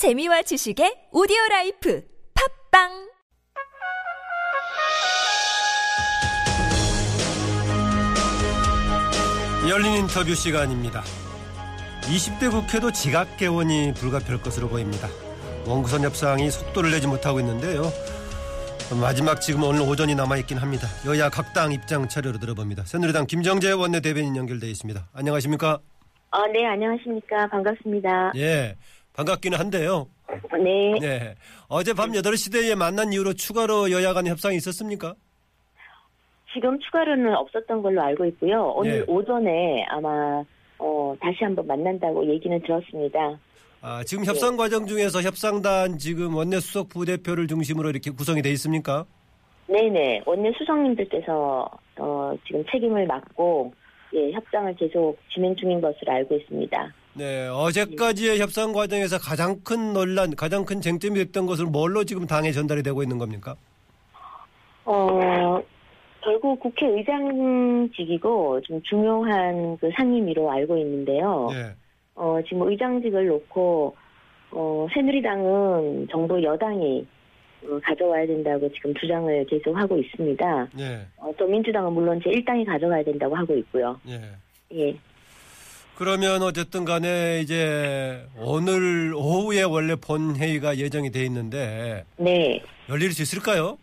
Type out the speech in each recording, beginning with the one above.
재미와 지식의 오디오 라이프 팟빵 열린 인터뷰 시간입니다. 20대 국회도 지각 개원이 불가피할 것으로 보입니다. 원구성 협상이 속도를 내지 못하고 있는데요. 마지막 지금 오늘 오전이 남아있긴 합니다. 여야 각 당 입장 차례로 들어봅니다. 새누리당 김정재 원내대변인 연결돼 있습니다. 안녕하십니까? 아, 네, 안녕하십니까. 반갑습니다. 예, 반갑기는 한데요. 네. 네. 어젯밤 8시대에 만난 이후로 추가로 여야 간 협상이 있었습니까? 지금 추가로는 없었던 걸로 알고 있고요. 오늘 예. 오전에 아마, 어, 다시 한번 만난다고 얘기는 들었습니다. 아, 지금 협상 과정 중에서 협상단 지금 원내 수석 부대표를 중심으로 이렇게 구성이 돼 있습니까? 네네. 원내 수석님들께서, 어, 지금 책임을 맡고, 예, 협상을 계속 진행 중인 것으로 알고 있습니다. 네, 어제까지의 협상 과정에서 가장 큰 논란, 가장 큰 쟁점이 됐던 것은 뭘로 지금 당에 전달이 되고 있는 겁니까? 어, 결국 국회의장직이고 좀 중요한 그 상임위로 알고 있는데요. 네. 어, 지금 의장직을 놓고, 어, 새누리당은 정부 여당이 어, 가져와야 된다고 지금 주장을 계속 하고 있습니다. 네. 어, 또 민주당은 물론 제1당이 가져가야 된다고 하고 있고요. 예. 예. 그러면 어쨌든 간에 이제 오늘 오후에 원래 본회의가 예정이 돼 있는데 네. 열릴 수 있을까요?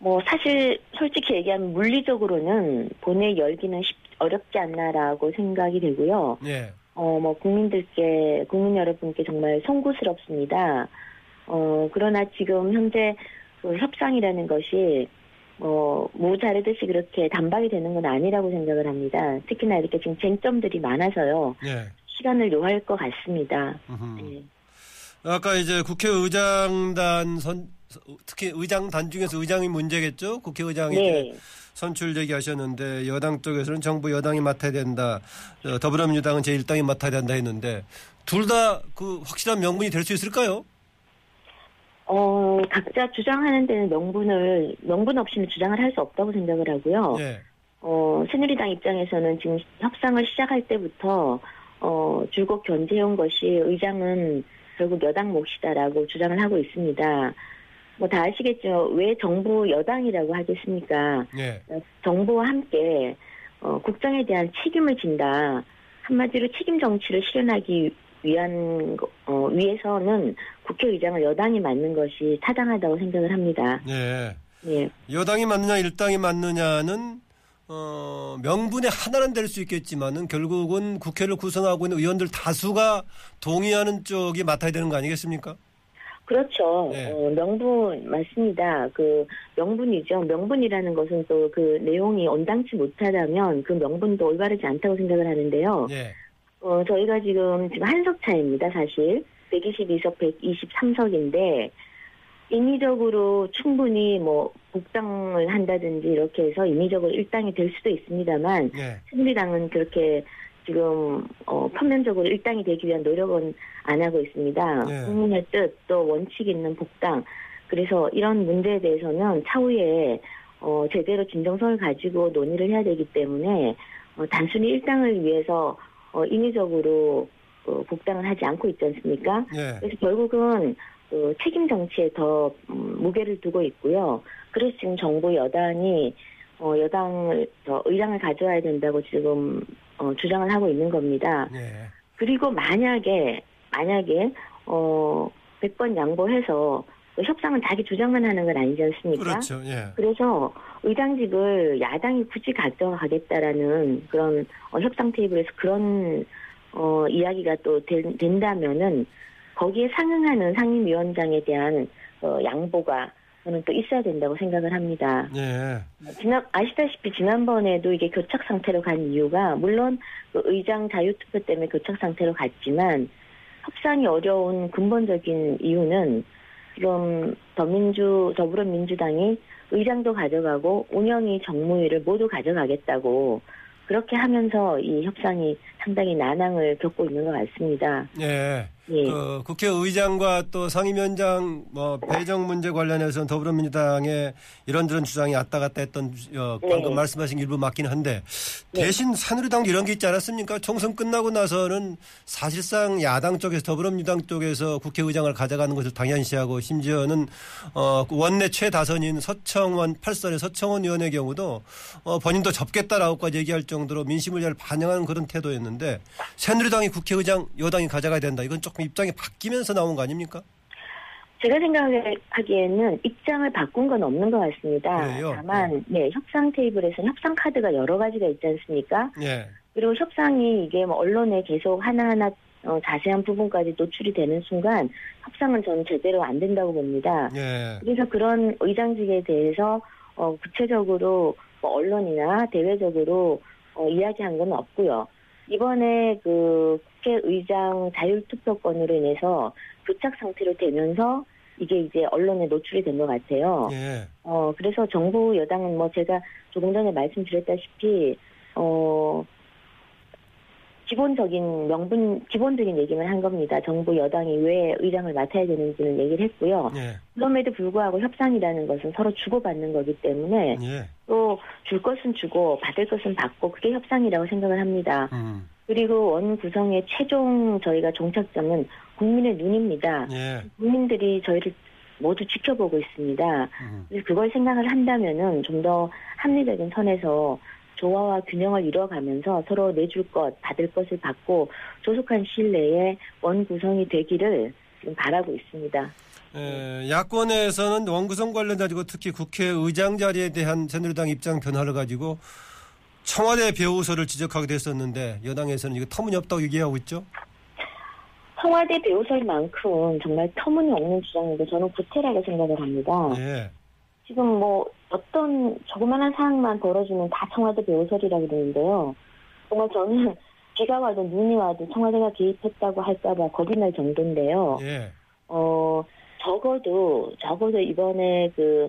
뭐, 사실, 솔직히 얘기하면 물리적으로는 본회 열기는 쉽, 어렵지 않나라고 생각이 되고요. 예. 어, 뭐, 국민들께, 국민 여러분께 정말 송구스럽습니다. 어, 그러나 지금 현재 그 협상이라는 것이, 어, 뭐 자르듯이 그렇게 단박이 되는 건 아니라고 생각을 합니다. 특히나 이렇게 지금 쟁점들이 많아서요. 예. 시간을 요할 것 같습니다. 예. 아까 이제 국회의장단 선 특히 의장단 중에서 의장이 문제겠죠? 국회의장이 네. 선출 얘기하셨는데 여당 쪽에서는 정부 여당이 맡아야 된다. 어, 더불어민주당은 제1당이 맡아야 된다 했는데 둘 다 그 확실한 명분이 될 수 있을까요? 어, 각자 주장하는 데는 명분을, 명분 없이는 주장을 할 수 없다고 생각을 하고요. 예. 어, 새누리당 입장에서는 지금 협상을 시작할 때부터, 어, 줄곧 견제해온 것이 의장은 결국 여당 몫이다라고 주장을 하고 있습니다. 뭐 다 아시겠죠. 왜 정부 여당이라고 하겠습니까? 예. 어, 정부와 함께, 어, 국정에 대한 책임을 진다. 한마디로 책임 정치를 실현하기 위한, 거- 어, 위해서는 국회의장을 여당이 맡는 것이 타당하다고 생각을 합니다. 예. 예. 여당이 맞느냐 일당이 맞느냐는 어, 명분의 하나는 될 수 있겠지만은 결국은 국회를 구성하고 있는 의원들 다수가 동의하는 쪽이 맡아야 되는 거 아니겠습니까? 그렇죠. 네. 어, 명분 맞습니다. 그 명분이죠. 명분이라는 것은 또 그 내용이 온당치 못하다면 그 명분도 올바르지 않다고 생각을 하는데요. 예. 어, 저희가 지금 지금 한 석 차입니다. 사실 122석 123석인데 인위적으로 충분히 뭐 복당을 한다든지 이렇게 해서 인위적으로 일당이 될 수도 있습니다만 예. 새누리당은 그렇게 지금 어, 표면적으로 일당이 되기 위한 노력은 안 하고 있습니다. 네. 국민의 뜻 또 원칙 있는 복당 그래서 이런 문제에 대해서는 차후에 어, 제대로 진정성을 가지고 논의를 해야 되기 때문에 어, 단순히 일당을 위해서 어, 인위적으로 어, 복당을 하지 않고 있지 않습니까? 예. 그래서 결국은 그 책임 정치에 더 음, 무게를 두고 있고요. 그래서 지금 정부 여당이 어, 여당을 더 의장을 가져와야 된다고 지금 어, 주장을 하고 있는 겁니다. 예. 그리고 만약에 만약에 어 100번 양보해서 그 협상은 자기 주장만 하는 건 아니지 않습니까? 그렇죠. 예. 그래서 의장직을 야당이 굳이 가져가겠다라는 그런 어, 협상 테이블에서 그런 어, 이야기가 또 된, 된다면은 거기에 상응하는 상임위원장에 대한 어, 양보가 저는 또 있어야 된다고 생각을 합니다. 예. 지난 아시다시피 지난번에도 이게 교착 상태로 간 이유가 물론 그 의장 자유 투표 때문에 교착 상태로 갔지만 협상이 어려운 근본적인 이유는 지금 더민주 더불어민주당이 의장도 가져가고 운영위 정무위를 모두 가져가겠다고 그렇게 하면서 이 협상이 상당히 난항을 겪고 있는 것 같습니다. 예. 예. 그 국회의장과 또 상임위원장 뭐 배정 문제 관련해서는 더불어민주당의 이런저런 주장이 왔다 갔다 했던 어, 방금 네. 말씀하신 일부 맞긴 한데 네. 대신 새누리당도 이런 게 있지 않았습니까? 총선 끝나고 나서는 사실상 야당 쪽에서 더불어민주당 쪽에서 국회의장을 가져가는 것을 당연시하고 심지어는 어, 그 원내 최다선인 서청원 8선의 서청원 의원의 경우도 어, 본인도 접겠다라고까지 얘기할 정도로 민심을 잘 반영하는 그런 태도였는데 새누리당이 국회의장 여당이 가져가야 된다. 이건 조금 입장이 바뀌면서 나온 거 아닙니까? 제가 생각하기에는 입장을 바꾼 건 없는 것 같습니다. 그래요? 다만, 네, 협상 테이블에서는 협상 카드가 여러 가지가 있지 않습니까? 예. 그리고 협상이 이게 뭐 언론에 계속 하나하나 어, 자세한 부분까지 노출이 되는 순간 협상은 저는 제대로 안 된다고 봅니다. 예. 그래서 그런 의장직에 대해서 어, 구체적으로 뭐 언론이나 대외적으로 어, 이야기한 건 없고요. 이번에 그 국회의장 자율투표권으로 인해서 교착 상태로 되면서 이게 이제 언론에 노출이 된 것 같아요. 예. 어, 그래서 정부 여당은 뭐 제가 조금 전에 말씀드렸다시피, 어, 기본적인 명분, 기본적인 얘기만 한 겁니다. 정부 여당이 왜 의장을 맡아야 되는지는 얘기를 했고요. 예. 그럼에도 불구하고 협상이라는 것은 서로 주고받는 거기 때문에 예. 또줄 것은 주고 받을 것은 받고 그게 협상이라고 생각을 합니다. 음. 그리고 원 구성의 최종 저희가 종착점은 국민의 눈입니다. 예. 국민들이 저희를 모두 지켜보고 있습니다. 음. 그걸 생각을 한다면은 좀 더 합리적인 선에서 조화와 균형을 이뤄가면서 서로 내줄 것, 받을 것을 받고 조속한 시일 내에 원 구성이 되기를 지금 바라고 있습니다. 에, 야권에서는 원구성 관련 가지고 특히 국회의장 자리에 대한 새누리당 입장 변화를 가지고 청와대 배우서를 지적하게 됐었는데 여당에서는 이거 터무니없다고 얘기하고 있죠. 청와대 배우설만큼 정말 터무니없는 주장인데 저는 구태라고 생각을 합니다. 예. 지금 뭐 어떤 조그마한 사항만 벌어지면 다 청와대 배우설이라 그러는데요. 정말 저는 비가 와도 눈이 와도 청와대가 개입했다고 할까봐 겁이 날 정도인데요. 예. 어 적어도 적어도 이번에 그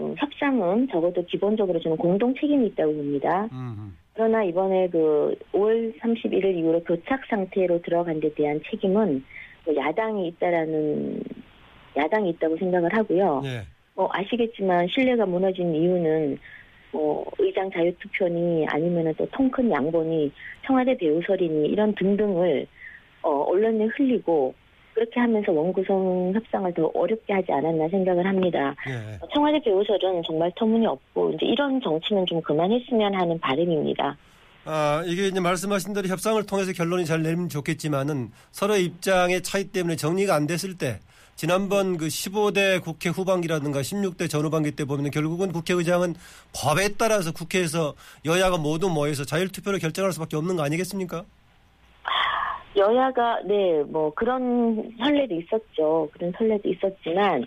음, 협상은 적어도 기본적으로 저는 공동 책임이 있다고 봅니다. 음. 그러나 이번에 그 5월 31일 이후로 교착 상태로 들어간 데 대한 책임은 그 야당이 있다라는 야당이 있다고 생각을 하고요. 예. 뭐 아시겠지만 신뢰가 무너진 이유는 뭐 의장 자유투표니 아니면은 또통 큰 양본이 청와대 배우설이니 이런 등등을 어, 언론에 흘리고 그렇게 하면서 원구성 협상을 더 어렵게 하지 않았나 생각을 합니다. 예. 청와대 배우설은 정말 터무니없고 이제 이런 정치는 좀 그만했으면 하는 바람입니다. 아, 이게 이제 말씀하신 대로 협상을 통해서 결론이 잘 내면 좋겠지만은 서로 입장의 차이 때문에 정리가 안 됐을 때 지난번 그 15대 국회 후반기라든가 16대 전후반기 때 보면 결국은 국회의장은 법에 따라서 국회에서 여야가 모두 모여서 자율투표로 결정할 수밖에 없는 거 아니겠습니까? 여야가 네 뭐 그런 선례도 있었죠. 그런 선례도 있었지만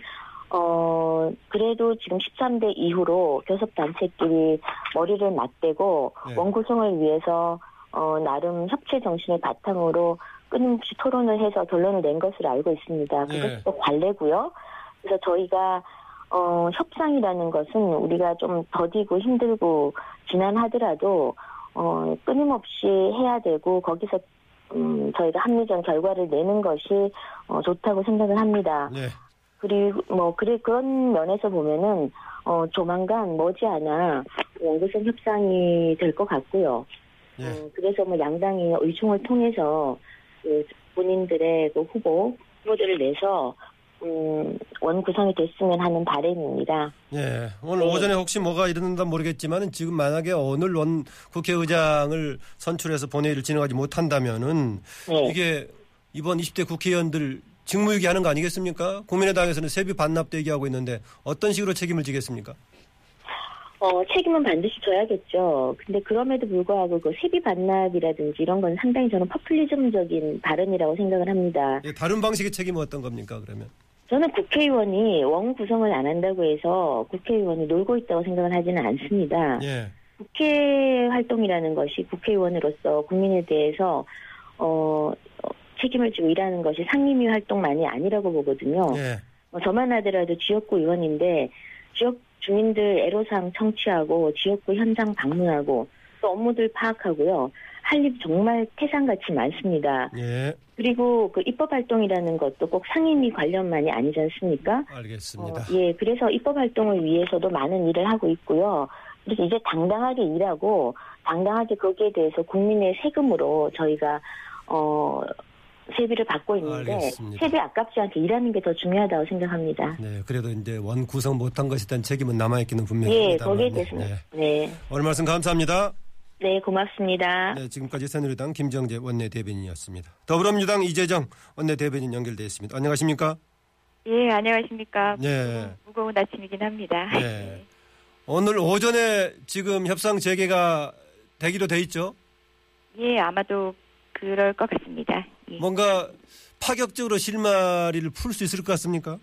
어 그래도 지금 13대 이후로 교섭 단체끼리 머리를 맞대고 네. 원구성을 위해서 어 나름 협체 정신을 바탕으로 끊임없이 토론을 해서 결론을 낸 것으로 알고 있습니다. 네. 그것도 관례고요. 그래서 저희가 어 협상이라는 것은 우리가 좀 더디고 힘들고 지난하더라도 어 끊임없이 해야 되고 거기서 음, 저희가 합리적 결과를 내는 것이 어, 좋다고 생각을 합니다. 네. 그리고 뭐 그래 그런 면에서 보면은 어, 조만간 머지않아 원구성 협상이 될 것 같고요. 예. 어, 그래서 뭐 양당이 의총을 통해서 그 본인들의 그 후보 후보들을 내서 음, 원 구성이 됐으면 하는 바람입니다. 예. 오늘 네. 오전에 혹시 뭐가 일어난다 모르겠지만 지금 만약에 오늘 원 국회의장을 선출해서 본회의를 진행하지 못한다면은 네. 이게 이번 20대 국회의원들 직무유기 하는 거 아니겠습니까? 국민의당에서는 세비 반납도 얘기하고 있는데 어떤 식으로 책임을 지겠습니까? 어, 책임은 반드시 져야겠죠. 근데 그럼에도 불구하고 그 세비 반납이라든지 이런 건 상당히 저는 퍼플리즘적인 발언이라고 생각을 합니다. 예, 다른 방식의 책임은 어떤 겁니까, 그러면? 저는 국회의원이 원 구성을 안 한다고 해서 국회의원이 놀고 있다고 생각을 하지는 않습니다. 예. 국회 활동이라는 것이 국회의원으로서 국민에 대해서 어, 어, 책임을 지고 일하는 것이 상임위 활동만이 아니라고 보거든요. 예. 뭐 저만 하더라도 지역구 의원인데 지역 주민들 애로사항 청취하고 지역구 현장 방문하고 또 업무들 파악하고요. 할 일 정말 태산같이 많습니다. 예, 그리고 그 입법 활동이라는 것도 꼭 상임위 관련만이 아니지 않습니까? 알겠습니다. 어, 예, 그래서 입법 활동을 위해서도 많은 일을 하고 있고요. 그래서 이제 당당하게 일하고 당당하게 거기에 대해서 국민의 세금으로 저희가 어 세비를 받고 있는데 알겠습니다. 세비 아깝지 않게 일하는 게 더 중요하다고 생각합니다. 네, 그래도 이제 원 구성 못한 것에 대한 책임은 남아있기는 예, 분명합니다. 거기에 대해서는 네, 오늘 말씀 감사합니다. 네, 고맙습니다. 네, 지금까지 새누리당 김정재 원내 대변인이었습니다. 더불어민주당 이재정 원내 대변인 연결돼 있습니다. 안녕하십니까? 예, 안녕하십니까. 네. 무거운 아침이긴 합니다. 네. 오늘 오전에 지금 협상 재개가 되기로 돼 있죠? 예, 아마도 그럴 것 같습니다. 예. 뭔가 파격적으로 실마리를 풀 수 있을 것 같습니까?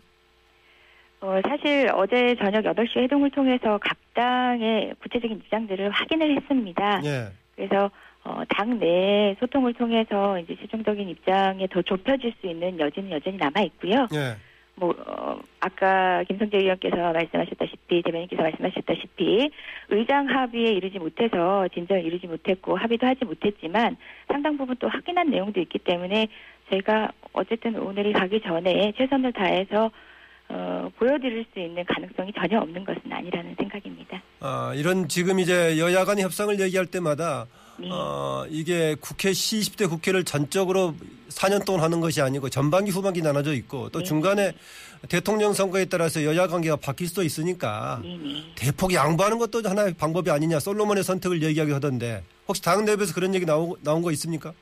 어, 사실 어제 저녁 8시 회동을 통해서 각 당의 구체적인 입장들을 확인을 했습니다. 예. 그래서 어, 당내 소통을 통해서 이제 최종적인 입장에 더 좁혀질 수 있는 여지는 여전히 남아 있고요. 예. 뭐 어, 아까 김성재 의원께서 말씀하셨다시피 대변인께서 말씀하셨다시피 의장 합의에 이르지 못해서 진전을 이루지 못했고 합의도 하지 못했지만 상당 부분 또 확인한 내용도 있기 때문에 저희가 어쨌든 오늘이 가기 전에 최선을 다해서 어, 보여드릴 수 있는 가능성이 전혀 없는 것은 아니라는 생각입니다. 아, 이런 지금 이제 여야 간 협상을 얘기할 때마다 네. 어, 이게 국회 시 20대 국회를 전적으로 4년 동안 하는 것이 아니고 전반기 후반기 나눠져 있고 또 네. 중간에 대통령 선거에 따라서 여야 관계가 바뀔 수도 있으니까 네네. 대폭 양보하는 것도 하나의 방법이 아니냐 솔로몬의 선택을 얘기하기 하던데 혹시 당 내부에서 그런 얘기 나오, 나온 거 있습니까?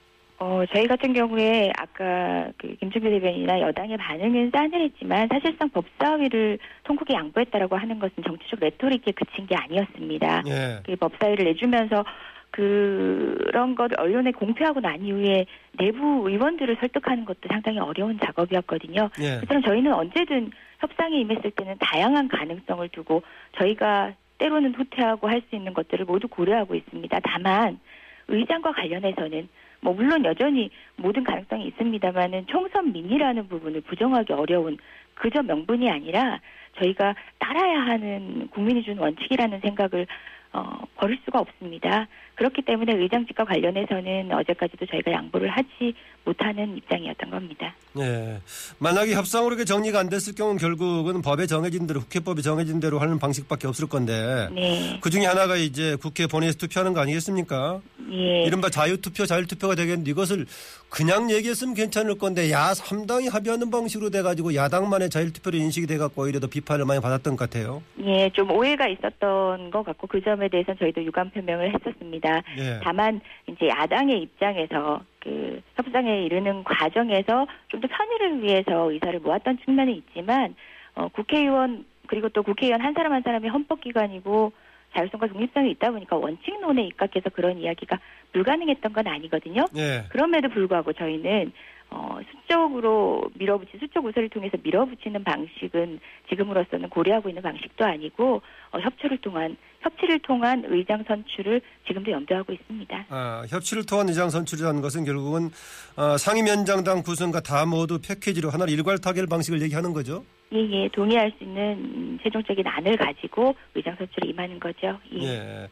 어, 저희 같은 경우에 아까 그 김준표 대변인이나 여당의 반응은 싸늘했지만 사실상 법사위를 통국에 양보했다라고 하는 것은 정치적 레토릭에 그친 게 아니었습니다. 예. 그 법사위를 내주면서 그런 걸 언론에 공표하고 난 이후에 내부 의원들을 설득하는 것도 상당히 어려운 작업이었거든요. 예. 그래서 저희는 언제든 협상에 임했을 때는 다양한 가능성을 두고 저희가 때로는 후퇴하고 할 수 있는 것들을 모두 고려하고 있습니다. 다만 의장과 관련해서는 뭐 물론 여전히 모든 가능성이 있습니다만은 총선 민의라는 부분을 부정하기 어려운 그저 명분이 아니라 저희가 따라야 하는 국민이 준 원칙이라는 생각을 어, 버릴 수가 없습니다. 그렇기 때문에 의장직과 관련해서는 어제까지도 저희가 양보를 하지 못하는 입장이었던 겁니다. 예. 만약에 협상으로 이렇게 정리가 안 됐을 경우는 결국은 법에 정해진 대로 국회법에 정해진 대로 하는 방식밖에 없을 건데 네. 그 중에 하나가 이제 국회 본회의에서 투표하는 거 아니겠습니까? 예. 이른바 자유투표, 자율투표가 되겠는데 이것을 그냥 얘기했으면 괜찮을 건데 야 3당이 합의하는 방식으로 돼가지고 야당만의 자율투표로 인식이 돼갖고 오히려 더 비판을 많이 받았던 것 같아요. 예, 좀 오해가 있었던 것 같고 그 점에 대해서는 저희도 유감 표명을 했었습니다. 예. 다만 이제 야당의 입장에서 그 협상에 이르는 과정에서 좀 더 편의를 위해서 의사를 모았던 측면이 있지만 어, 국회의원 그리고 또 국회의원 한 사람 한 사람이 헌법기관이고 자율성과 독립성이 있다 보니까 원칙론에 입각해서 그런 이야기가 불가능했던 건 아니거든요. 예. 그럼에도 불구하고 저희는 어, 수적으로 밀어붙이 수적 우세를 통해서 밀어붙이는 방식은 지금으로서는 고려하고 있는 방식도 아니고 어, 협치를 통한 협치를 통한 의장 선출을 지금도 염두하고 있습니다. 아, 협치를 통한 의장 선출이라는 것은 결국은 어, 상임위원장당 구성과 다 모두 패키지로 하나의 일괄 타결 방식을 얘기하는 거죠. 예 예 동의할 수 있는 음, 최종적인 안을 가지고 의장 선출에 임하는 거죠. 예. 예.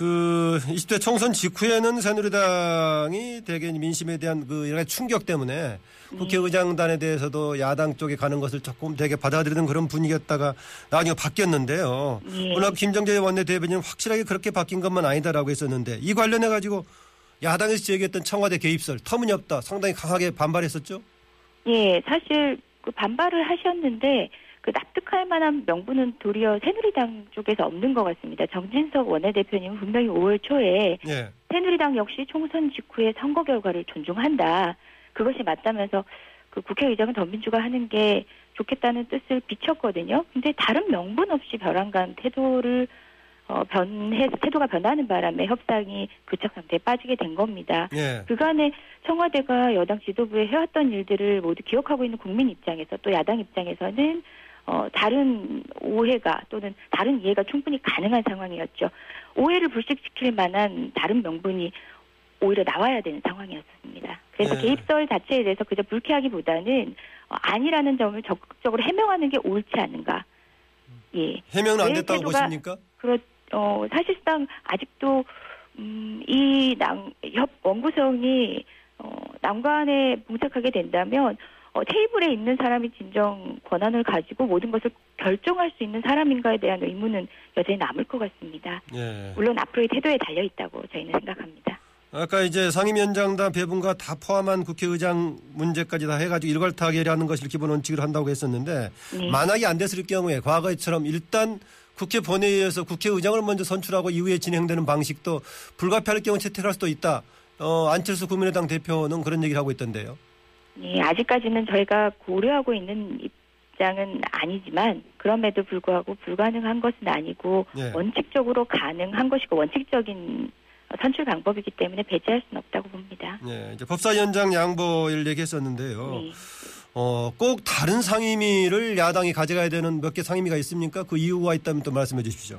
그 20대 총선 직후에는 새누리당이 대개 민심에 대한 그 여러 가지 충격 때문에 국회의장단에 대해서도 야당 쪽에 가는 것을 조금 되게 받아들이는 그런 분위기였다가 나중에 바뀌었는데요. 예. 워낙 김정재 원내대변인은 확실하게 그렇게 바뀐 것만 아니다라고 했었는데 이 관련해 가지고 야당에서 제기했던 청와대 개입설 터무니없다 상당히 강하게 반발했었죠. 예, 사실 그 반발을 하셨는데 그 납득할 만한 명분은 도리어 새누리당 쪽에서 없는 것 같습니다. 정진석 원내대표님은 분명히 5월 초에 예. 새누리당 역시 총선 직후의 선거 결과를 존중한다. 그것이 맞다면서 그 국회의장은 더민주가 하는 게 좋겠다는 뜻을 비췄거든요. 근데 다른 명분 없이 벼랑간 태도를 어, 변해 태도가 변하는 바람에 협상이 교착 상태에 빠지게 된 겁니다. 예. 그간에 청와대가 여당 지도부에 해왔던 일들을 모두 기억하고 있는 국민 입장에서 또 야당 입장에서는 어, 다른 오해가 또는 다른 이해가 충분히 가능한 상황이었죠. 오해를 불식시킬 만한 다른 명분이 오히려 나와야 되는 상황이었습니다. 그래서 네. 개입설 자체에 대해서 그저 불쾌하기보다는 어, 아니라는 점을 적극적으로 해명하는 게 옳지 않은가. 예. 해명은 안왜 됐다고 보십니까? 그렇, 어, 사실상 아직도 음, 이 남, 협, 원구성이, 어, 난관에 봉착하게 된다면, 어, 테이블에 있는 사람이 진정 권한을 가지고 모든 것을 결정할 수 있는 사람인가에 대한 의문은 여전히 남을 것 같습니다. 예. 물론 앞으로의 태도에 달려 있다고 저희는 생각합니다. 아까 이제 상임위원장단 배분과 다 포함한 국회의장 문제까지 다 해가지고 일괄 타결하는 것을 기본 원칙으로 한다고 했었는데 네. 만약에 안 됐을 경우에 과거처럼 일단 국회 본회의에서 국회의장을 먼저 선출하고 이후에 진행되는 방식도 불가피할 경우 채택할 수도 있다. 어, 안철수 국민의당 대표는 그런 얘기를 하고 있던데요. 네, 아직까지는 저희가 고려하고 있는 입장은 아니지만 그럼에도 불구하고 불가능한 것은 아니고 예. 원칙적으로 가능한 것이고 원칙적인 선출 방법이기 때문에 배제할 수는 없다고 봅니다. 예, 이제 법사위원장 양보를 얘기했었는데요. 네. 어, 꼭 다른 상임위를 야당이 가져가야 되는 몇 개 상임위가 있습니까? 그 이유가 있다면 또 말씀해 주십시오.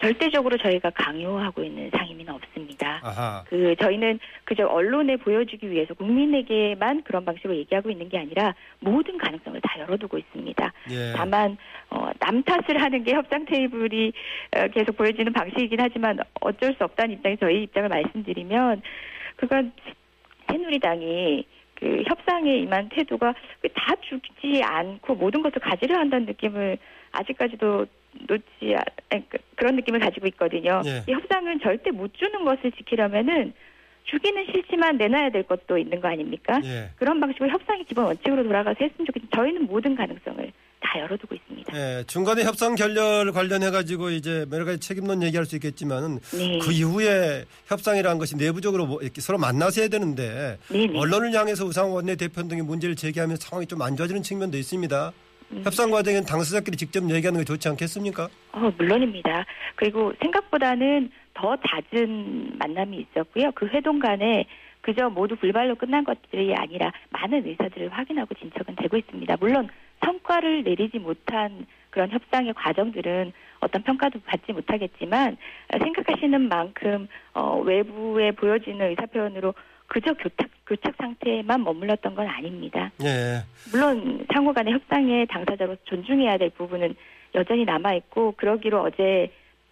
절대적으로 저희가 강요하고 있는 상임위는 없습니다. 아하. 그 저희는 그저 언론에 보여주기 위해서 국민에게만 그런 방식으로 얘기하고 있는 게 아니라 모든 가능성을 다 열어두고 있습니다. 예. 다만 어, 남 탓을 하는 게 협상 테이블이 어, 계속 보여지는 방식이긴 하지만 어쩔 수 없다는 입장에 저희 입장을 말씀드리면 그건 새누리당이 그 협상에 임한 태도가 다 주지 않고 모든 것을 가지려 한다는 느낌을 아직까지도 놓지 아- 그- 그런 느낌을 가지고 있거든요. 예. 이 협상은 절대 못 주는 것을 지키려면은 주기는 싫지만 내놔야 될 것도 있는 거 아닙니까? 예. 그런 방식으로 협상이 기본 원칙으로 돌아가서 했으면 좋겠는데 저희는 모든 가능성을 다 열어두고 있습니다. 예, 중간에 협상 결렬 관련해 가지고 이제 여러 가지 책임론 얘기할 수 있겠지만은 네. 그 이후에 협상이라는 것이 내부적으로 뭐 이렇게 서로 만나서 해야 되는데 네 네. 언론을 향해서 우상호 원내대표 등의 문제를 제기하면서 상황이 좀 안 좋아지는 측면도 있습니다. 음. 협상 과정엔 당사자끼리 직접 얘기하는 게 좋지 않겠습니까? 어, 물론입니다. 그리고 생각보다는 더 잦은 만남이 있었고요. 그 회동 간에 그저 모두 불발로 끝난 것들이 아니라 많은 의사들을 확인하고 진척은 되고 있습니다. 물론 성과를 내리지 못한 그런 협상의 과정들은 어떤 평가도 받지 못하겠지만 어, 생각하시는 만큼 어, 외부에 보여지는 의사표현으로 그저 교착, 교착 상태에만 머물렀던 건 아닙니다. 예. 물론 상호 간의 협상의 당사자로서 존중해야 될 부분은 여전히 남아 있고 그러기로 어제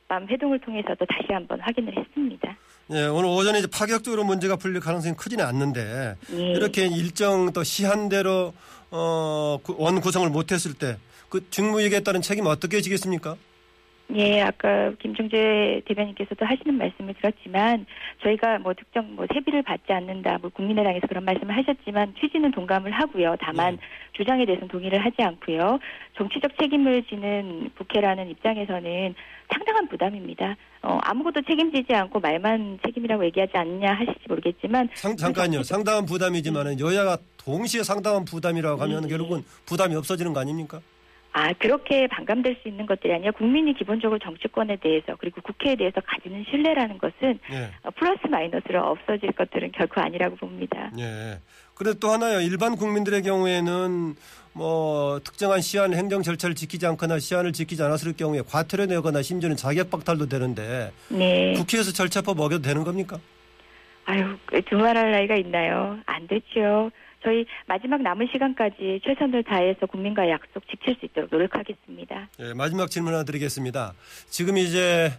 밤 회동을 통해서도 다시 한번 확인을 했습니다. 예, 오늘 오전에 이제 파격적으로 문제가 풀릴 가능성이 크지는 않는데 예. 이렇게 일정 또 시한대로 어, 그원 구성을 못했을 때 그 직무유기에 따른 책임 어떻게 지겠습니까? 예, 아까 김종재 대변인께서도 하시는 말씀을 들었지만 저희가 뭐 특정 뭐 세비를 받지 않는다, 뭐 국민의당에서 그런 말씀을 하셨지만 취지는 동감을 하고요. 다만 네. 주장에 대해서는 동의를 하지 않고요. 정치적 책임을 지는 국회라는 입장에서는 상당한 부담입니다. 어, 아무것도 책임지지 않고 말만 책임이라고 얘기하지 않느냐 하실지 모르겠지만 상, 잠깐요. 상당한 부담이지만은 여야가 동시에 상당한 부담이라고 하면 네. 결국은 부담이 없어지는 거 아닙니까? 아, 그렇게 반감될 수 있는 것들이 아니라 국민이 기본적으로 정치권에 대해서 그리고 국회에 대해서 가지는 신뢰라는 것은 예. 어, 플러스 마이너스로 없어질 것들은 결코 아니라고 봅니다. 예. 그런데 또 하나요. 일반 국민들의 경우에는 뭐 특정한 시한 행정 절차를 지키지 않거나 시한을 지키지 않았을 경우에 과태료 내거나 심지어는 자격 박탈도 되는데 네. 국회에서 절차법 어겨도 되는 겁니까? 아유, 그 두말할 나이가 있나요? 안 되죠. 저희 마지막 남은 시간까지 최선을 다해서 국민과의 약속 지킬 수 있도록 노력하겠습니다. 예, 마지막 질문 하나 드리겠습니다. 지금 이제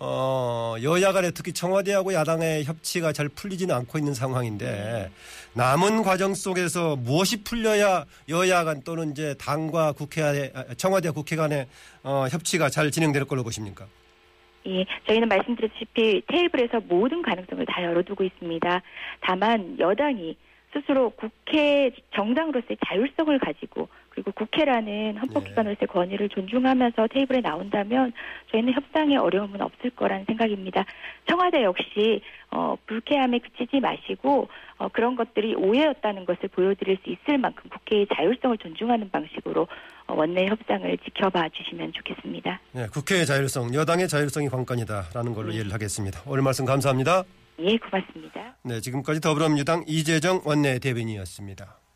어, 여야 간에 특히 청와대하고 야당의 협치가 잘 풀리지는 않고 있는 상황인데 남은 과정 속에서 무엇이 풀려야 여야 간 또는 이제 당과 국회 아, 청와대 국회 간의 어, 협치가 잘 진행될 걸로 보십니까? 예, 저희는 말씀드렸다시피 테이블에서 모든 가능성을 다 열어두고 있습니다. 다만 여당이 스스로 국회 정당으로서의 자율성을 가지고 그리고 국회라는 헌법기관으로서의 권위를 존중하면서 테이블에 나온다면 저희는 협상에 어려움은 없을 거라는 생각입니다. 청와대 역시 어, 불쾌함에 그치지 마시고 어, 그런 것들이 오해였다는 것을 보여드릴 수 있을 만큼 국회의 자율성을 존중하는 방식으로 어, 원내 협상을 지켜봐 주시면 좋겠습니다. 네, 국회의 자율성, 여당의 자율성이 관건이다라는 걸로 이해를 하겠습니다. 오늘 말씀 감사합니다. 예, 고맙습니다. 네, 지금까지 더불어민주당 이재정 원내 대변인이었습니다.